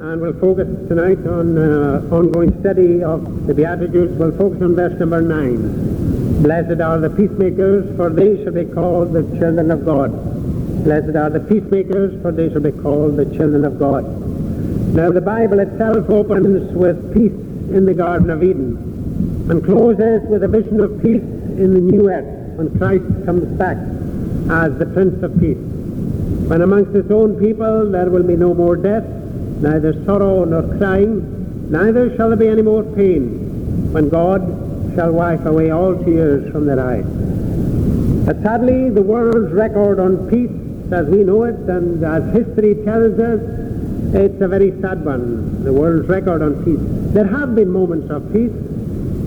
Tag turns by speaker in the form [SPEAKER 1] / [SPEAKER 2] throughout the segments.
[SPEAKER 1] And we'll focus tonight on uh, ongoing study of the Beatitudes. We'll focus on verse number 9. Blessed are the peacemakers, for they shall be called the children of God. Blessed are the peacemakers, for they shall be called the children of God. Now the Bible itself opens with peace in the Garden of Eden and closes with a vision of peace in the new earth when Christ comes back as the Prince of Peace. When amongst his own people there will be no more death, neither sorrow nor crying, neither shall there be any more pain, when God shall wipe away all tears from their eyes. But sadly, the world's record on peace, as we know it, and as history tells us, it's a very sad one, the world's record on peace. There have been moments of peace,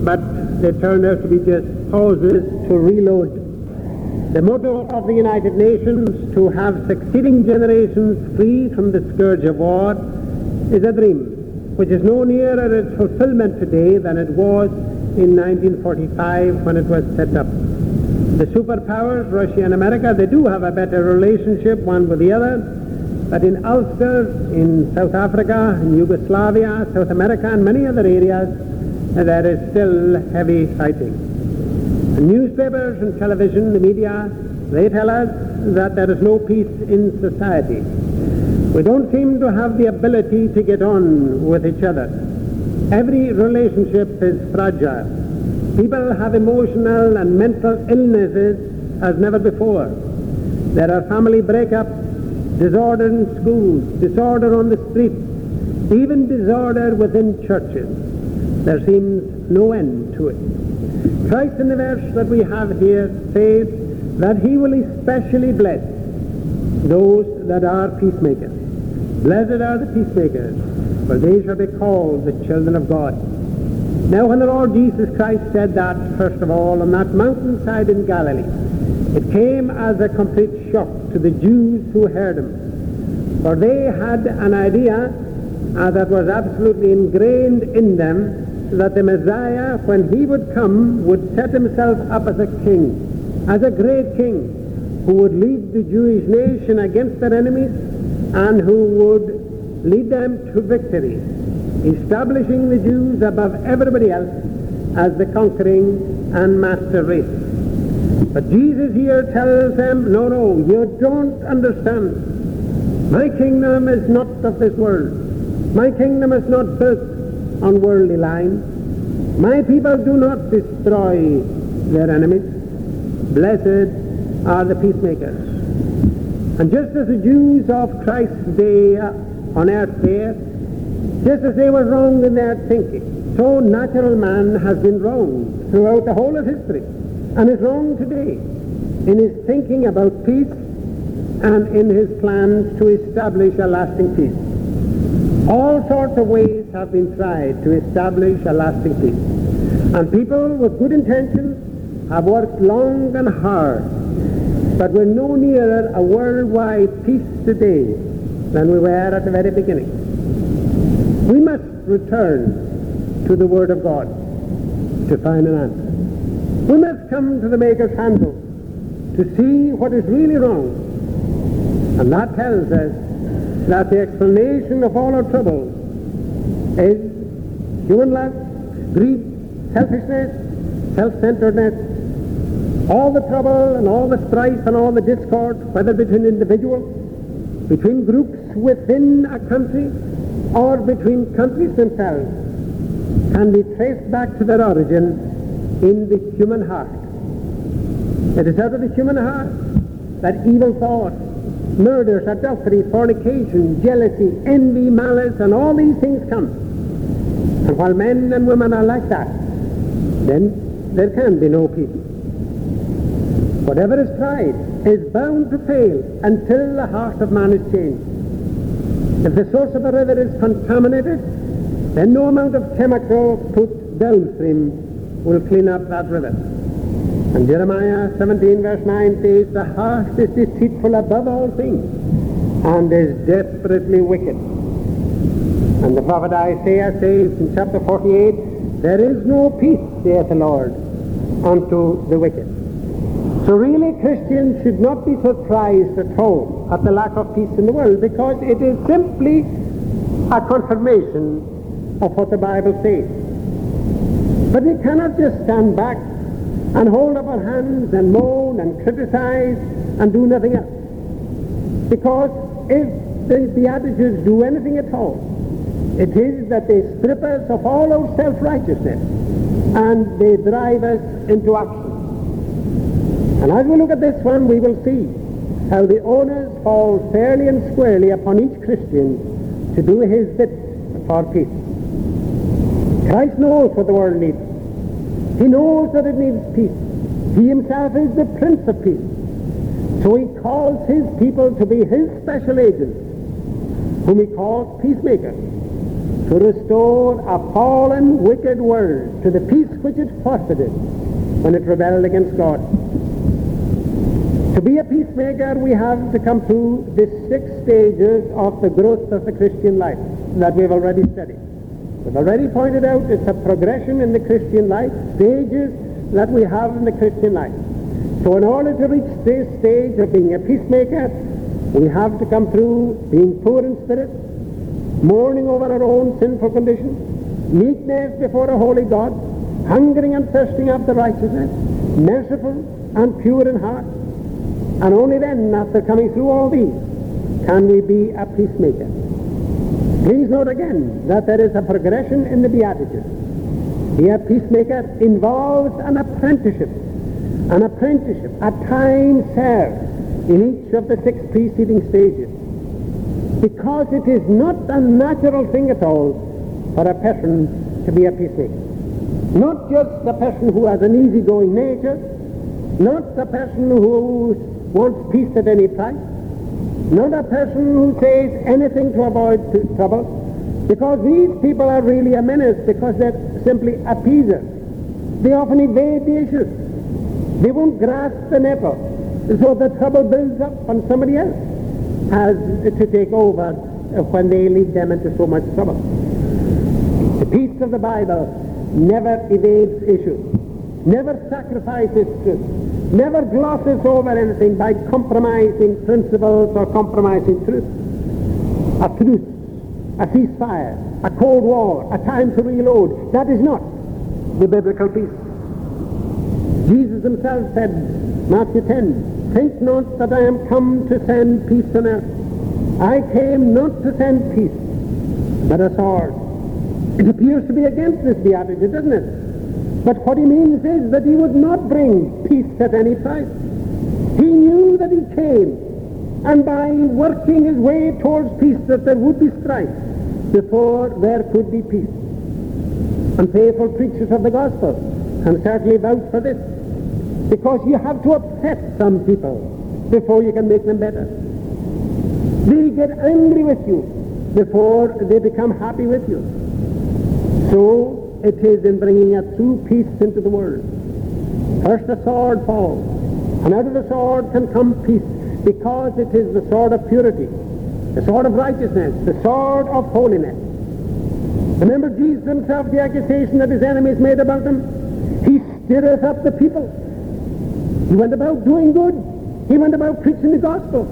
[SPEAKER 1] but they turned out to be just pauses to reload. The motto of the United Nations, to have succeeding generations free from the scourge of war, is a dream which is no nearer its fulfillment today than it was in 1945 when it was set up. The superpowers, Russia and America, they do have a better relationship one with the other, but in Ulster, in South Africa, in Yugoslavia, South America, and many other areas, there is still heavy fighting. The newspapers and television, the media, they tell us that there is no peace in society. We don't seem to have the ability to get on with each other. Every relationship is fragile. People have emotional and mental illnesses as never before. There are family breakups, disorder in schools, disorder on the streets, even disorder within churches. There seems no end to it. Christ in the verse that we have here says that he will especially bless those that are peacemakers. Blessed are the peacemakers, for they shall be called the children of God. Now when the Lord Jesus Christ said that, first of all, on that mountainside in Galilee, it came as a complete shock to the Jews who heard him. For they had an idea uh, that was absolutely ingrained in them that the Messiah, when he would come, would set himself up as a king, as a great king, who would lead the Jewish nation against their enemies and who would lead them to victory, establishing the Jews above everybody else as the conquering and master race. But Jesus here tells them, no, no, you don't understand. My kingdom is not of this world. My kingdom is not built on worldly lines. My people do not destroy their enemies. Blessed are the peacemakers. And just as the Jews of Christ's day on earth there, just as they were wrong in their thinking, so natural man has been wrong throughout the whole of history and is wrong today in his thinking about peace and in his plans to establish a lasting peace. All sorts of ways have been tried to establish a lasting peace. And people with good intentions have worked long and hard, but we're no nearer a worldwide peace today than we were at the very beginning. We must return to the Word of God to find an answer. We must come to the Maker's handle to see what is really wrong. And that tells us that the explanation of all our troubles is human love, greed, selfishness, self-centeredness, all the trouble and all the strife and all the discord, whether between individuals, between groups within a country, or between countries themselves, can be traced back to their origin in the human heart. It is out of the human heart that evil thoughts, murders, adultery, fornication, jealousy, envy, malice, and all these things come. And while men and women are like that, then there can be no peace. Whatever is tried is bound to fail until the heart of man is changed. If the source of a river is contaminated, then no amount of chemical put downstream will clean up that river. And Jeremiah 17 verse 9 says, The heart is deceitful above all things and is desperately wicked. And the prophet Isaiah says in chapter 48, There is no peace, saith the Lord, unto the wicked. So really Christians should not be surprised at all at the lack of peace in the world because it is simply a confirmation of what the Bible says. But we cannot just stand back and hold up our hands and moan and criticize and do nothing else. Because if the Beatitudes do anything at all, it is that they strip us of all our self-righteousness and they drive us into action. And as we look at this one, we will see how the onus falls fairly and squarely upon each Christian to do his bit for peace. Christ knows what the world needs. He knows that it needs peace. He himself is the Prince of Peace. So he calls his people to be his special agents, whom he calls peacemakers, to restore a fallen, wicked world to the peace which it forfeited when it rebelled against God. To be a peacemaker, we have to come through the six stages of the growth of the Christian life that we've already studied. We've already pointed out it's a progression in the Christian life, stages that we have in the Christian life. So in order to reach this stage of being a peacemaker, we have to come through being poor in spirit, mourning over our own sinful condition, meekness before a holy God, hungering and thirsting after righteousness, merciful and pure in heart. And only then, after coming through all these, can we be a peacemaker. Please note again that there is a progression in the Beatitudes. Be a peacemaker involves an apprenticeship, an apprenticeship, a time served in each of the six preceding stages. Because it is not a natural thing at all for a person to be a peacemaker. Not just a person who has an easygoing nature, not the person who wants peace at any price, not a person who says anything to avoid trouble, because these people are really a menace because they're simply appeasers. They often evade the issues. They won't grasp the nettle. So the trouble builds up and somebody else has to take over uh, when they lead them into so much trouble. The peace of the Bible never evades issues, never sacrifices truth never glosses over anything by compromising principles or compromising truth. A truce, a ceasefire, a cold war, a time to reload. That is not the biblical peace. Jesus himself said, Matthew 10, Think not that I am come to send peace on earth. I came not to send peace, but a sword. It appears to be against this beatitude, doesn't it? But what he means is that he would not bring peace at any price. He knew that he came, and by working his way towards peace, that there would be strife before there could be peace. And faithful preachers of the gospel can certainly vouch for this, because you have to upset some people before you can make them better. They get angry with you before they become happy with you. So it is in bringing a true peace into the world. First the sword falls, and out of the sword can come peace, because it is the sword of purity, the sword of righteousness, the sword of holiness. Remember Jesus himself, the accusation that his enemies made about him? He stirreth up the people. He went about doing good. He went about preaching the gospel.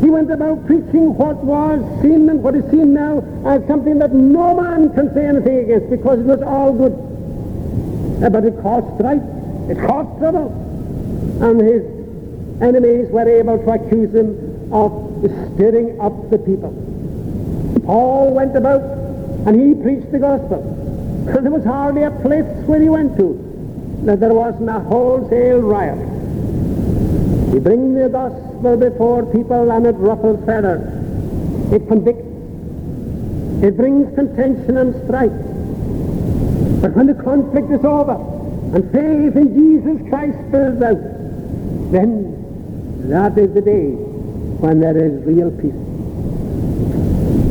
[SPEAKER 1] He went about preaching what was seen and what is seen now as something that no man can say anything against because it was all good. Uh, but it caused strife. It caused trouble. And his enemies were able to accuse him of stirring up the people. Paul went about and he preached the gospel. There was hardly a place where he went to that there wasn't a wholesale riot. He brings the gospel before people and it ruffles feathers. It convicts. It brings contention and strife. But when the conflict is over and faith in Jesus Christ spills out, then that is the day when there is real peace.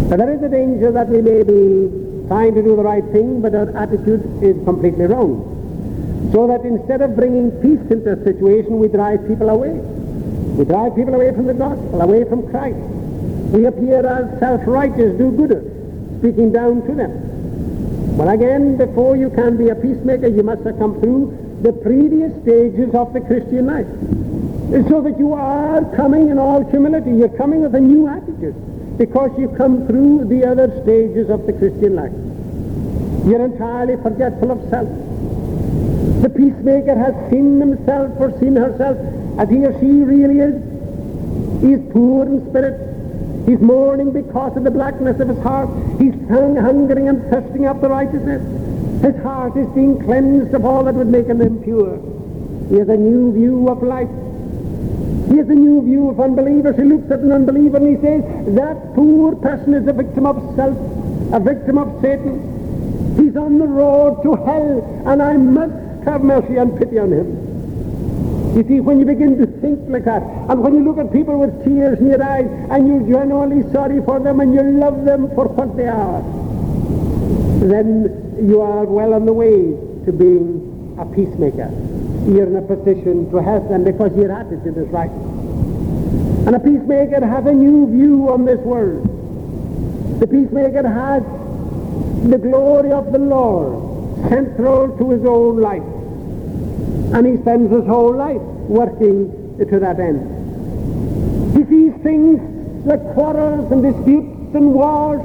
[SPEAKER 1] But there is a danger that we may be trying to do the right thing, but our attitude is completely wrong. So that instead of bringing peace into a situation, we drive people away. We drive people away from the gospel, away from Christ. We appear as self-righteous do-gooders, speaking down to them. But again, before you can be a peacemaker, you must have come through the previous stages of the Christian life. So that you are coming in all humility. You're coming with a new attitude. because you've come through the other stages of the Christian life. You're entirely forgetful of self. The peacemaker has seen himself or seen herself as he or she really is. He is poor in spirit. He's mourning because of the blackness of his heart. He's hungering and thirsting after righteousness. His heart is being cleansed of all that would make him impure. He has a new view of life. He has a new view of unbelievers. He looks at an unbeliever and he says, that poor person is a victim of self, a victim of Satan. He's on the road to hell, and I must have mercy and pity on him. You see, when you begin to think like that, and when you look at people with tears in your eyes, and you're genuinely sorry for them, and you love them for what they are, then you are well on the way to being a peacemaker. You're in a position to help them because your attitude is right. And a peacemaker has a new view on this world. The peacemaker has the glory of the Lord central to his own life. And he spends his whole life working to that end. He sees things like quarrels and disputes and wars.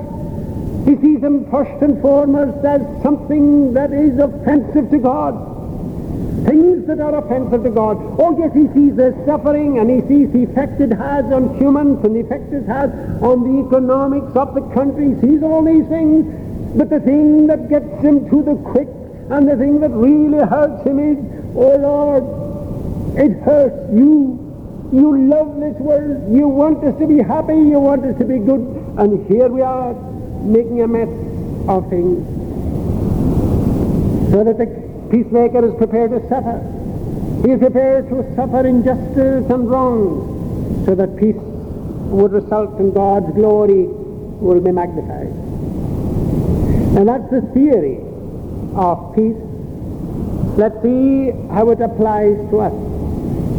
[SPEAKER 1] He sees them first and foremost as something that is offensive to God. Things that are offensive to God. Oh yes, he sees the suffering and he sees the effect it has on humans and the effect it has on the economics of the country. He sees all these things. But the thing that gets him to the quick and the thing that really hurts him is, oh Lord, it hurts you. You love this world. You want us to be happy. You want us to be good. And here we are making a mess of things. So that the peacemaker is prepared to suffer. He is prepared to suffer injustice and wrong so that peace would result in God's glory will be magnified. And that's the theory of peace. Let's see how it applies to us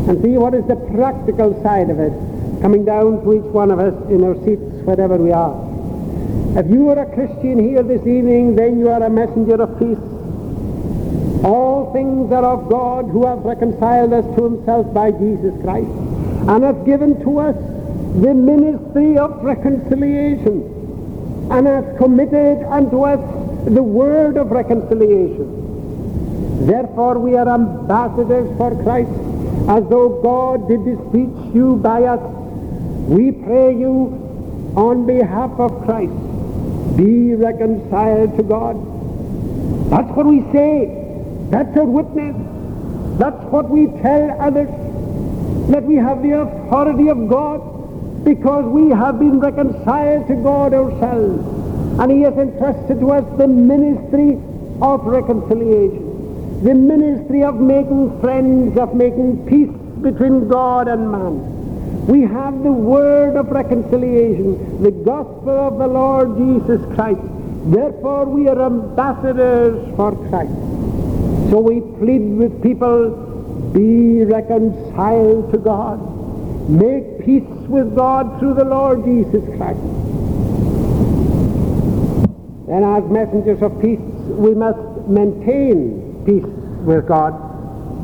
[SPEAKER 1] and see what is the practical side of it coming down to each one of us in our seats wherever we are. If you are a Christian here this evening, then you are a messenger of peace. All things are of God who has reconciled us to himself by Jesus Christ and has given to us the ministry of reconciliation and has committed unto us the word of reconciliation. Therefore we are ambassadors for Christ, as though God did beseech you by us. We pray you on behalf of Christ, be reconciled to God. That's what we say. That's our witness. That's what we tell others, that we have the authority of God because we have been reconciled to God ourselves. And he has entrusted to us the ministry of reconciliation, the ministry of making friends, of making peace between God and man. We have the word of reconciliation, the gospel of the Lord Jesus Christ. Therefore we are ambassadors for Christ. So we plead with people, be reconciled to God. Make peace with God through the Lord Jesus Christ. And as messengers of peace, we must maintain peace with God.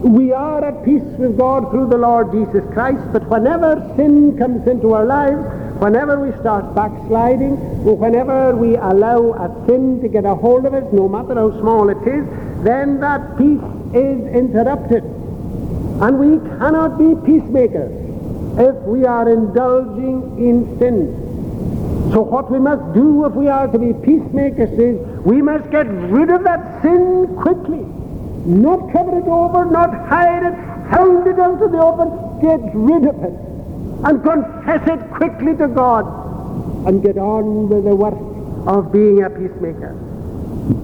[SPEAKER 1] We are at peace with God through the Lord Jesus Christ, but whenever sin comes into our lives, whenever we start backsliding, or whenever we allow a sin to get a hold of us, no matter how small it is, then that peace is interrupted. And we cannot be peacemakers if we are indulging in sin. So what we must do if we are to be peacemakers is we must get rid of that sin quickly. Not cover it over, not hide it, hound it out to the open, get rid of it. And confess it quickly to God and get on with the work of being a peacemaker.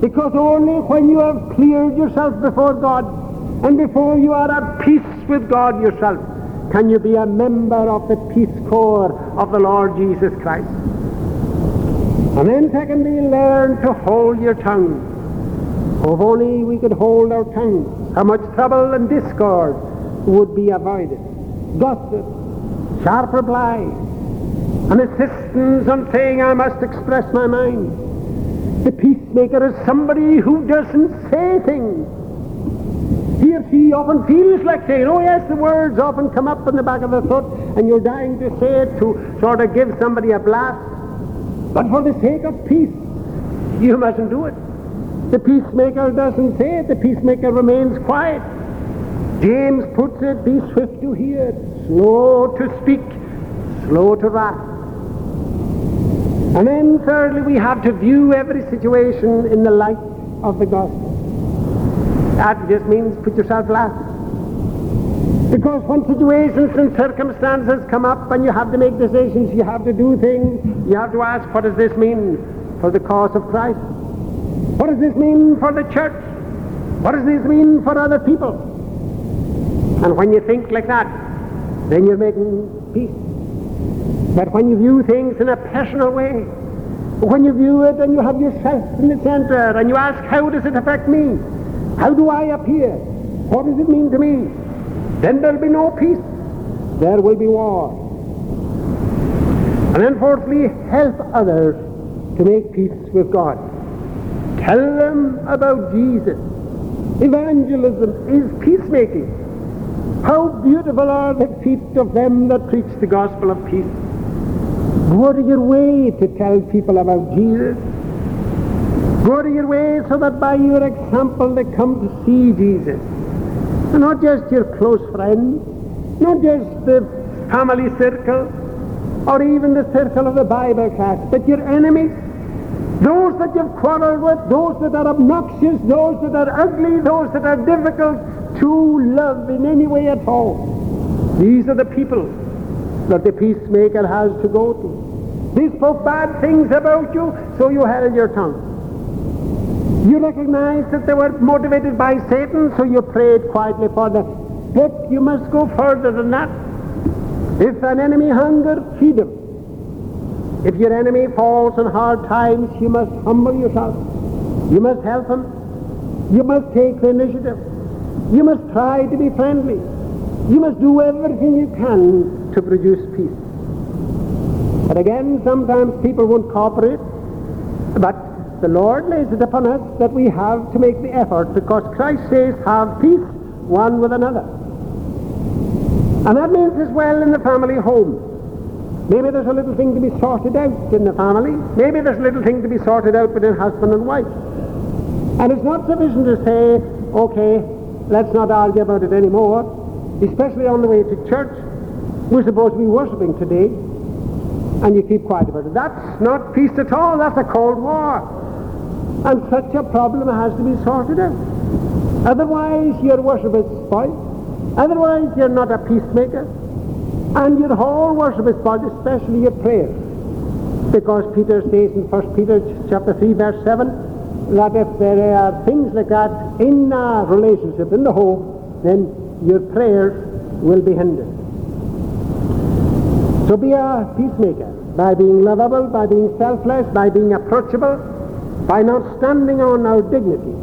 [SPEAKER 1] Because only when you have cleared yourself before God and before you are at peace with God yourself can you be a member of the peace corps of the Lord Jesus Christ. And then secondly, learn to hold your tongue. If only we could hold our tongue, how much trouble and discord would be avoided. Gossip, sharp reply, an insistence on saying I must express my mind. The peacemaker is somebody who doesn't say things. He or she often feels like saying, oh yes, the words often come up in the back of the throat, and you're dying to say it to sort of give somebody a blast. But for the sake of peace, you mustn't do it. The peacemaker doesn't say it. The peacemaker remains quiet. James puts it, be swift to hear, slow to speak, slow to wrath. And then thirdly, we have to view every situation in the light of the gospel. That just means put yourself last. When situations and circumstances come up and you have to make decisions, you have to do things, you have to ask, what does this mean for the cause of Christ? What does this mean for the church? What does this mean for other people? And when you think like that, then you're making peace. But when you view things in a personal way, when you view it and you have yourself in the center and you ask, how does it affect me? How do I appear? What does it mean to me? Then there'll be no peace. There will be war. And then fourthly, help others to make peace with God. Tell them about Jesus. Evangelism is peacemaking. How beautiful are the feet of them that preach the gospel of peace. Go of your way to tell people about Jesus. Go of your way so that by your example they come to see Jesus. Not just your close friends, not just the family circle, or even the circle of the Bible class, but your enemies, those that you've quarreled with, those that are obnoxious, those that are ugly, those that are difficult to love in any way at all. These are the people that the peacemaker has to go to. They spoke bad things about you, so you held your tongue. You recognize that they were motivated by Satan, so you prayed quietly for them. But you must go further than that. If an enemy hunger, feed him. If your enemy falls in hard times, you must humble yourself. You must help him. You must take the initiative. You must try to be friendly. You must do everything you can to produce peace. But again, sometimes people won't cooperate. The Lord lays it upon us that we have to make the effort because Christ says, have peace one with another. And that means as well in the family home. Maybe there's a little thing to be sorted out in the family. Maybe there's a little thing to be sorted out between husband and wife. And it's not sufficient to say, okay, let's not argue about it anymore, especially on the way to church. We're supposed to be worshipping today, and you keep quiet about it. That's not peace at all. That's a cold war. And such a problem has to be sorted out. Otherwise, your worship is spoiled. Otherwise, you're not a peacemaker. And your whole worship is spoiled, especially your prayer. Because Peter says in 1 Peter chapter 3, verse 7, that if there are things like that in a relationship, in the home, then your prayers will be hindered. So be a peacemaker by being lovable, by being selfless, by being approachable, by not standing on our dignity.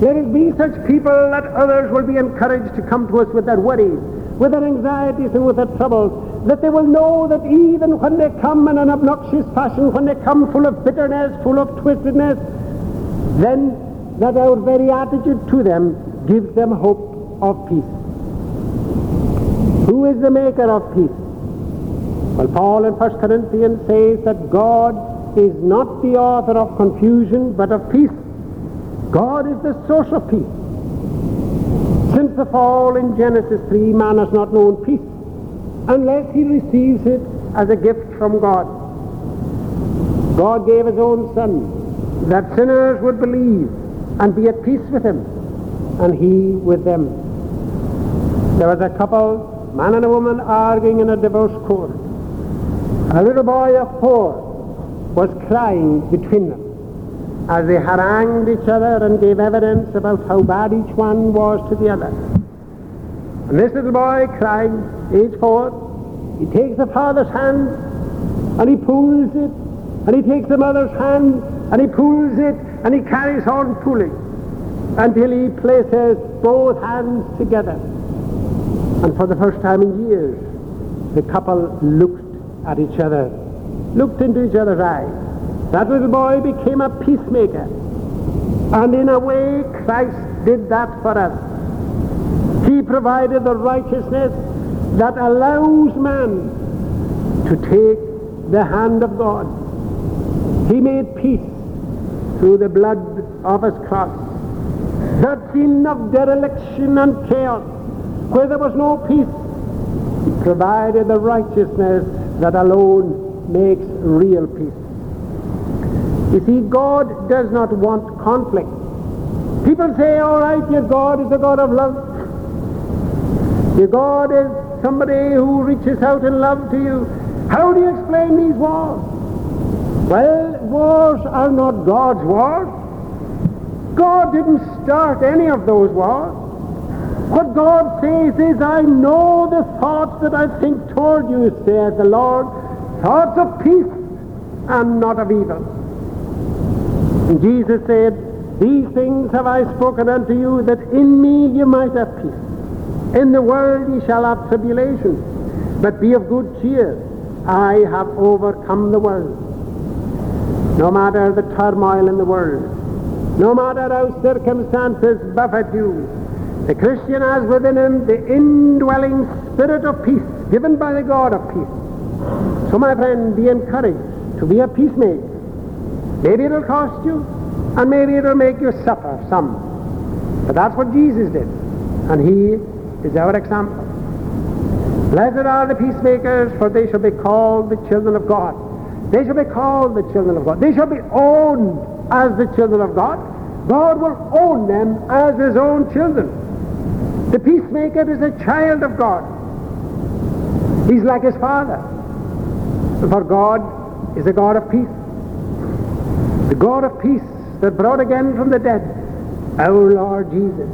[SPEAKER 1] Let us be such people that others will be encouraged to come to us with their worries, with their anxieties and with their troubles, that they will know that even when they come in an obnoxious fashion, when they come full of bitterness, full of twistedness, then that our very attitude to them gives them hope of peace. Who is the maker of peace? Well, Paul in 1 Corinthians says that God is not the author of confusion, but of peace. God is the source of peace. Since the fall in Genesis 3, man has not known peace unless he receives it as a gift from God. God gave his own Son that sinners would believe and be at peace with him, and he with them. There was a couple, man and a woman, arguing in a divorce court. A little boy of four was crying between them as they harangued each other and gave evidence about how bad each one was to the other. And this little boy crying, age four, he takes the father's hand and he pulls it, and he takes the mother's hand and he pulls it, and he carries on pulling until he places both hands together. And for the first time in years, the couple looked at each other looked into each other's eyes. That little boy became a peacemaker. And in a way, Christ did that for us. He provided the righteousness that allows man to take the hand of God He made peace through the blood of his cross. That scene of dereliction and chaos, where there was no peace, he provided the righteousness that alone makes real peace. You see, God does not want conflict. People say, all right, your God is a God of love. Your God is somebody who reaches out in love to you. How do you explain these wars? Well, wars are not God's wars. God didn't start any of those wars. What God says is, I know the thoughts that I think toward you, says the Lord, thoughts of peace and not of evil. Jesus said, These things have I spoken unto you, that in me you might have peace. In the world ye shall have tribulation, but be of good cheer. I have overcome the world. No matter the turmoil in the world, no matter how circumstances buffet you, the Christian has within him the indwelling spirit of peace given by the God of peace. So, my friend, be encouraged to be a peacemaker. Maybe it'll cost you, and maybe it'll make you suffer some. But that's what Jesus did, and he is our example. Blessed are the peacemakers, for they shall be called the children of God. They shall be called the children of God. They shall be owned as the children of God. God will own them as his own children. The peacemaker is a child of God. He's like his father. For God is a God of peace. The God of peace that brought again from the dead our Lord Jesus.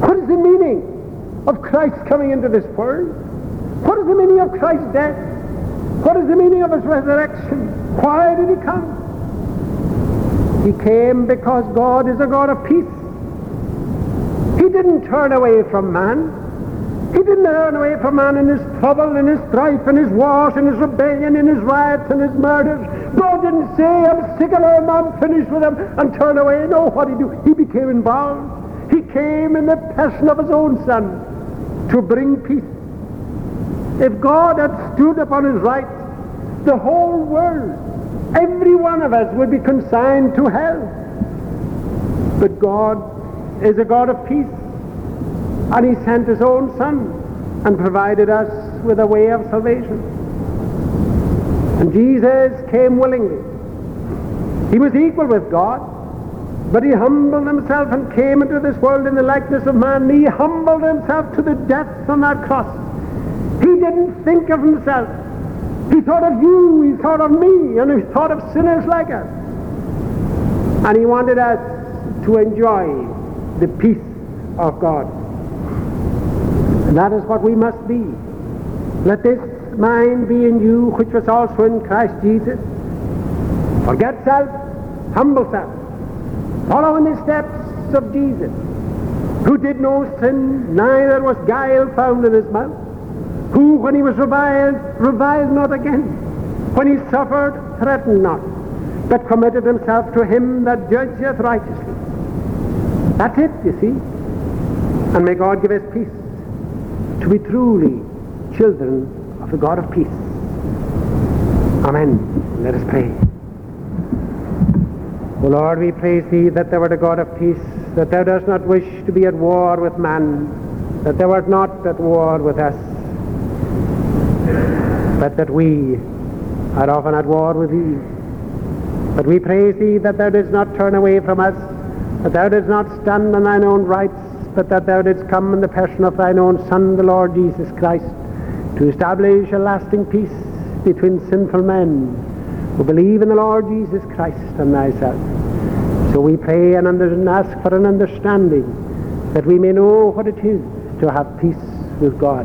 [SPEAKER 1] What is the meaning of Christ coming into this world? What is the meaning of Christ's death? What is the meaning of his resurrection? Why did he come? He came because God is a God of peace. He didn't turn away from man. He didn't turn away from man in his trouble, in his strife, in his wars, in his rebellion, in his riots, and his murders. God didn't say, I'm sick of them, I'm finished with them, and turn away. No, what did he do? He became involved. He came in the person of his own son to bring peace. If God had stood upon his rights, the whole world, every one of us would be consigned to hell. But God is a God of peace. And he sent his own son and provided us with a way of salvation. And Jesus came willingly. He was equal with God, but he humbled himself and came into this world in the likeness of man. He humbled himself to the death on that cross. He didn't think of himself. He thought of you, he thought of me, and he thought of sinners like us. And he wanted us to enjoy the peace of God. That is what we must be. Let this mind be in you, which was also in Christ Jesus. Forget self, humble self. Follow in the steps of Jesus, who did no sin, neither was guile found in his mouth, who, when he was reviled, reviled not again, when he suffered, threatened not, but committed himself to him that judgeth righteously. That's it, you see. And may God give us peace to be truly children of the God of peace. Amen. Let us pray. O Lord, we praise Thee that Thou art a God of peace, that Thou dost not wish to be at war with man, that Thou art not at war with us, but that we are often at war with Thee. But we praise Thee that Thou didst not turn away from us, that thou didst not stand on thine own rights, but that thou didst come in the person of thine own Son, the Lord Jesus Christ, to establish a lasting peace between sinful men who believe in the Lord Jesus Christ and thyself. So we pray and, ask for an understanding that we may know what it is to have peace with God.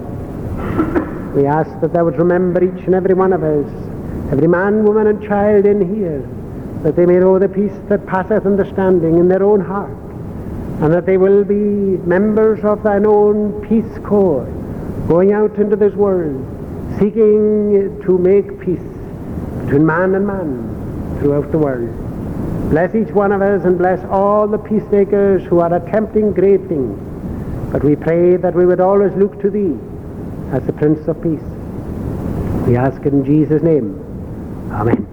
[SPEAKER 1] We ask that thou would remember each and every one of us, every man, woman, and child in here, that they may know the peace that passeth understanding in their own heart, and that they will be members of thine own peace corps, going out into this world, seeking to make peace between man and man throughout the world. Bless each one of us and bless all the peacemakers who are attempting great things. But we pray that we would always look to thee as the Prince of Peace. We ask in Jesus' name. Amen.